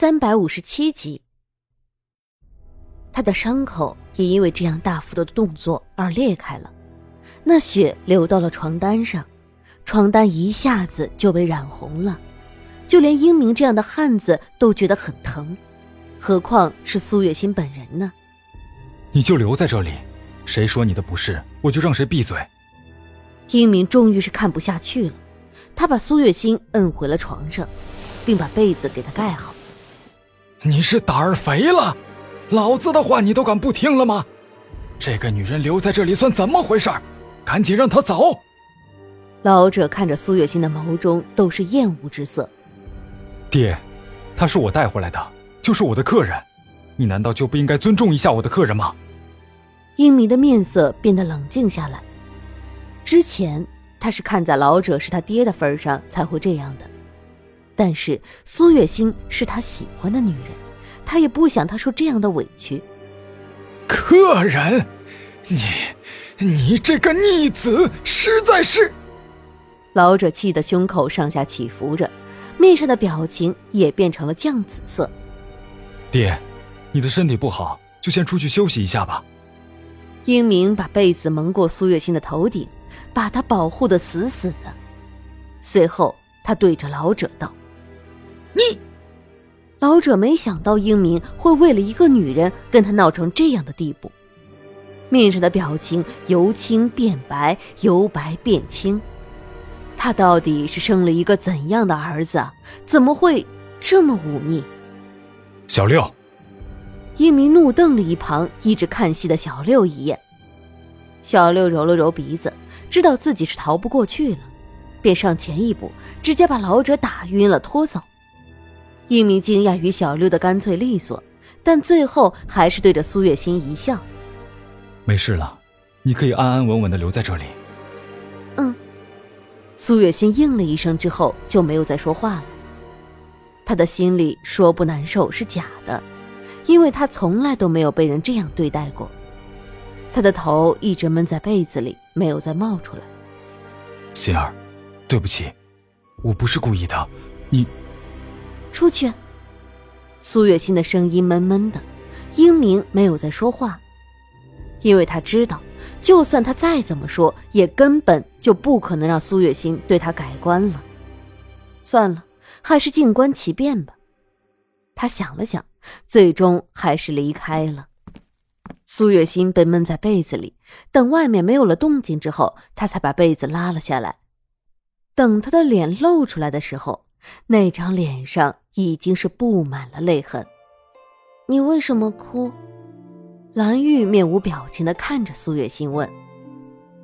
三百五十七集，他的伤口也因为这样大幅度的动作而裂开了，那血流到了床单上，床单一下子就被染红了，就连英明这样的汉子都觉得很疼，何况是苏月心本人呢？你就留在这里，谁说你的不是，我就让谁闭嘴。英明终于是看不下去了，他把苏月心摁回了床上，并把被子给他盖好。你是胆儿肥了，老子的话你都敢不听了吗？这个女人留在这里算怎么回事？赶紧让她走！老者看着苏月心的眸中都是厌恶之色。爹，她是我带回来的，就是我的客人，你难道就不应该尊重一下我的客人吗？英明的面色变得冷静下来。之前他是看在老者是他爹的份上才会这样的。但是苏月心是他喜欢的女人，他也不想她受这样的委屈。客人，你，你这个逆子，实在是！老者气得胸口上下起伏着，面上的表情也变成了酱紫色。爹，你的身体不好，就先出去休息一下吧。英明把被子蒙过苏月心的头顶，把她保护的死死的。随后，他对着老者道。你，老者没想到英明会为了一个女人跟他闹成这样的地步，面上的表情由青变白，由白变青。他到底是生了一个怎样的儿子啊？怎么会这么忤逆？小六，英明怒瞪了一旁一直看戏的小六一眼。小六揉了揉鼻子，知道自己是逃不过去了，便上前一步，直接把老者打晕了，拖走。一鸣惊讶于小六的干脆利索，但最后还是对着苏月心一笑：“没事了，你可以安安稳稳的留在这里。”嗯。苏月心应了一声之后就没有再说话了。他的心里说不难受是假的，因为他从来都没有被人这样对待过。他的头一直闷在被子里，没有再冒出来。心儿，对不起，我不是故意的，你。出去。苏月心的声音闷闷的，英明没有再说话，因为他知道，就算他再怎么说，也根本就不可能让苏月心对他改观了。算了，还是静观其变吧。他想了想，最终还是离开了。苏月心被闷在被子里，等外面没有了动静之后，他才把被子拉了下来。等他的脸露出来的时候。那张脸上已经是布满了泪痕。你为什么哭？蓝玉面无表情的看着苏月心问：“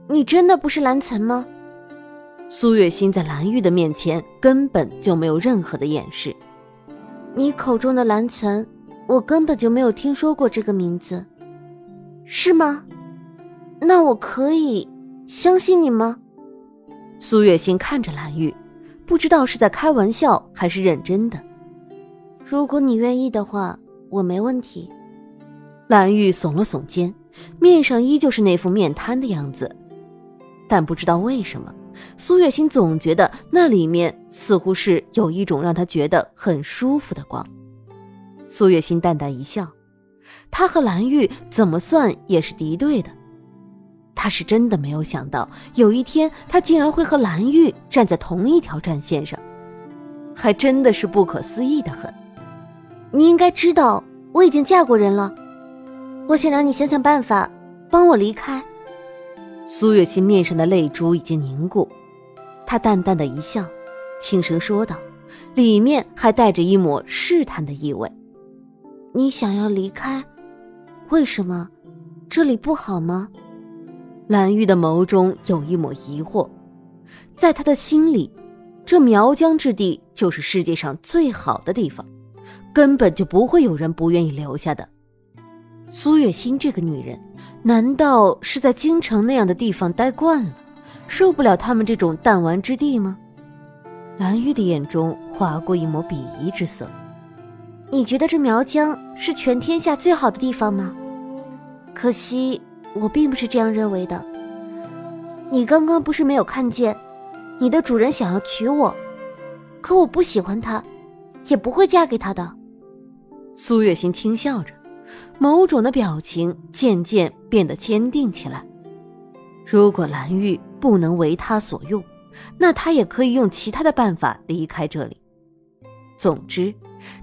你真的不是蓝岑吗？”苏月心在蓝玉的面前根本就没有任何的掩饰。你口中的蓝岑，我根本就没有听说过这个名字，是吗？那我可以相信你吗？苏月心看着蓝玉。不知道是在开玩笑还是认真的。如果你愿意的话，我没问题。蓝玉耸了耸肩，面上依旧是那副面瘫的样子，但不知道为什么，苏月心总觉得那里面似乎是有一种让他觉得很舒服的光。苏月心淡淡一笑，他和蓝玉怎么算也是敌对的。他是真的没有想到，有一天他竟然会和蓝玉站在同一条战线上，还真的是不可思议的很。你应该知道，我已经嫁过人了。我想让你想想办法，帮我离开。苏月心面上的泪珠已经凝固，她淡淡的一笑，轻声说道，里面还带着一抹试探的意味：“你想要离开？为什么？这里不好吗？”蓝玉的眸中有一抹疑惑，在他的心里，这苗疆之地就是世界上最好的地方，根本就不会有人不愿意留下的。苏月心这个女人，难道是在京城那样的地方待惯了，受不了他们这种弹丸之地吗？蓝玉的眼中划过一抹鄙夷之色。你觉得这苗疆是全天下最好的地方吗？可惜。我并不是这样认为的。你刚刚不是没有看见，你的主人想要娶我，可我不喜欢他，也不会嫁给他的。苏月心轻笑着，某种的表情渐渐变得坚定起来。如果蓝玉不能为他所用，那他也可以用其他的办法离开这里。总之，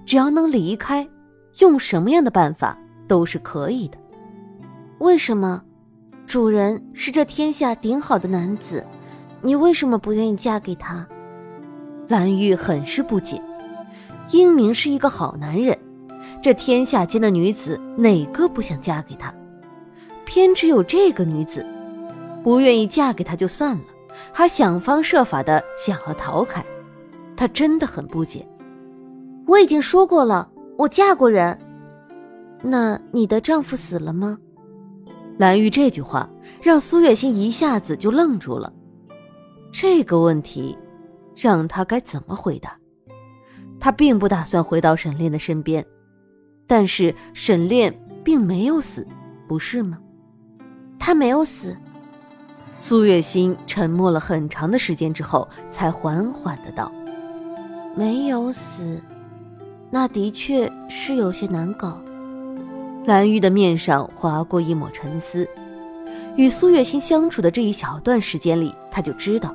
只要能离开，用什么样的办法都是可以的。为什么？主人是这天下顶好的男子，你为什么不愿意嫁给他？蓝玉很是不解。英明是一个好男人，这天下间的女子哪个不想嫁给他？偏只有这个女子，不愿意嫁给他就算了，还想方设法的想要逃开。他真的很不解。我已经说过了，我嫁过人。那你的丈夫死了吗？蓝玉这句话让苏月心一下子就愣住了。这个问题，让他该怎么回答？他并不打算回到沈炼的身边，但是沈炼并没有死，不是吗？他没有死。苏月心沉默了很长的时间之后，才缓缓的道：“没有死，那的确是有些难搞。”蓝玉的面上划过一抹沉思。与苏月心相处的这一小段时间里，他就知道，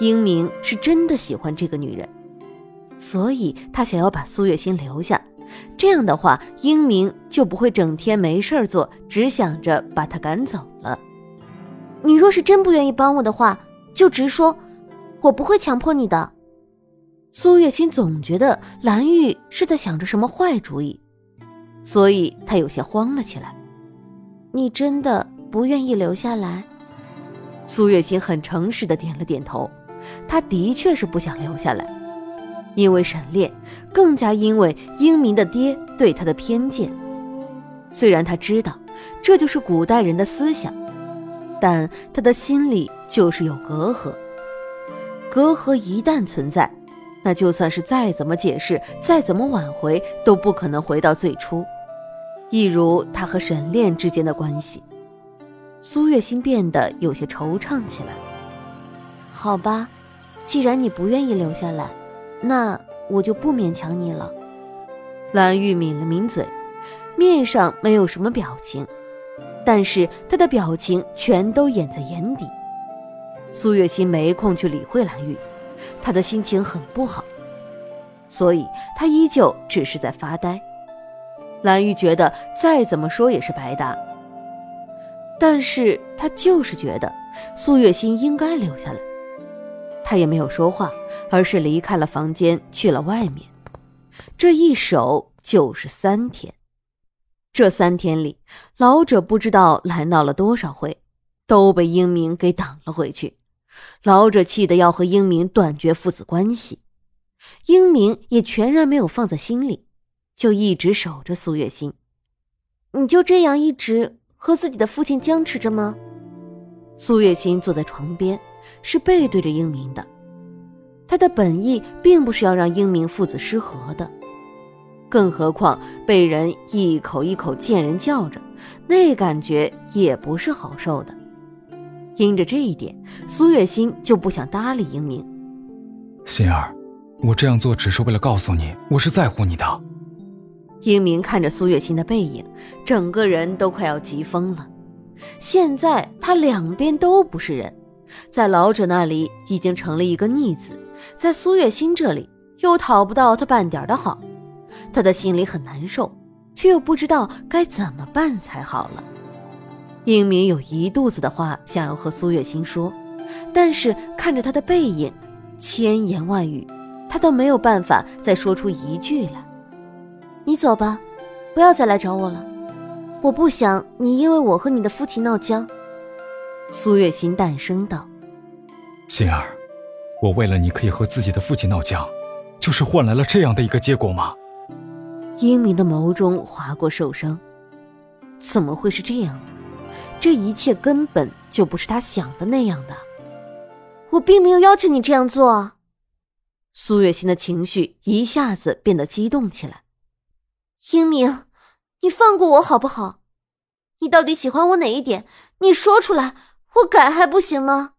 英明是真的喜欢这个女人。所以他想要把苏月心留下，这样的话，英明就不会整天没事做，只想着把她赶走了。你若是真不愿意帮我的话，就直说，我不会强迫你的。苏月心总觉得蓝玉是在想着什么坏主意，所以他有些慌了起来。你真的不愿意留下来？苏月心很诚实的点了点头，他的确是不想留下来。因为沈炼，更加因为英明的爹对他的偏见。虽然他知道这就是古代人的思想，但他的心里就是有隔阂。隔阂一旦存在，那就算是再怎么解释，再怎么挽回，都不可能回到最初。一如他和沈炼之间的关系，苏月心变得有些惆怅起来。好吧，既然你不愿意留下来。那我就不勉强你了。蓝玉抿了抿嘴，面上没有什么表情，但是他的表情全都掩在眼底。苏月心没空去理会蓝玉，他的心情很不好，所以他依旧只是在发呆。蓝玉觉得再怎么说也是白搭，但是他就是觉得苏月心应该留下来。他也没有说话，而是离开了房间，去了外面。这一守就是三天。这三天里，老者不知道来闹了多少回，都被英明给挡了回去。老者气得要和英明断绝父子关系，英明也全然没有放在心里，就一直守着苏月心。你就这样一直和自己的父亲僵持着吗？苏月心坐在床边。是背对着英明的，他的本意并不是要让英明父子失和的，更何况被人一口一口贱人叫着，那感觉也不是好受的。因着这一点，苏月心就不想搭理英明。心儿，我这样做只是为了告诉你，我是在乎你的。英明看着苏月心的背影，整个人都快要急疯了。现在他两边都不是人。在老者那里已经成了一个逆子，在苏月心这里又讨不到他半点的好，他的心里很难受，却又不知道该怎么办才好了。英明有一肚子的话想要和苏月心说，但是看着他的背影，千言万语，他都没有办法再说出一句来。你走吧，不要再来找我了，我不想你因为我和你的父亲闹僵。苏月心淡声道：“心儿，我为了你可以和自己的父亲闹僵，就是换来了这样的一个结果吗？”英明的眸中划过受伤，怎么会是这样？这一切根本就不是他想的那样的。我并没有要求你这样做。苏月心的情绪一下子变得激动起来。英明，你放过我好不好？你到底喜欢我哪一点？你说出来。我改还不行吗？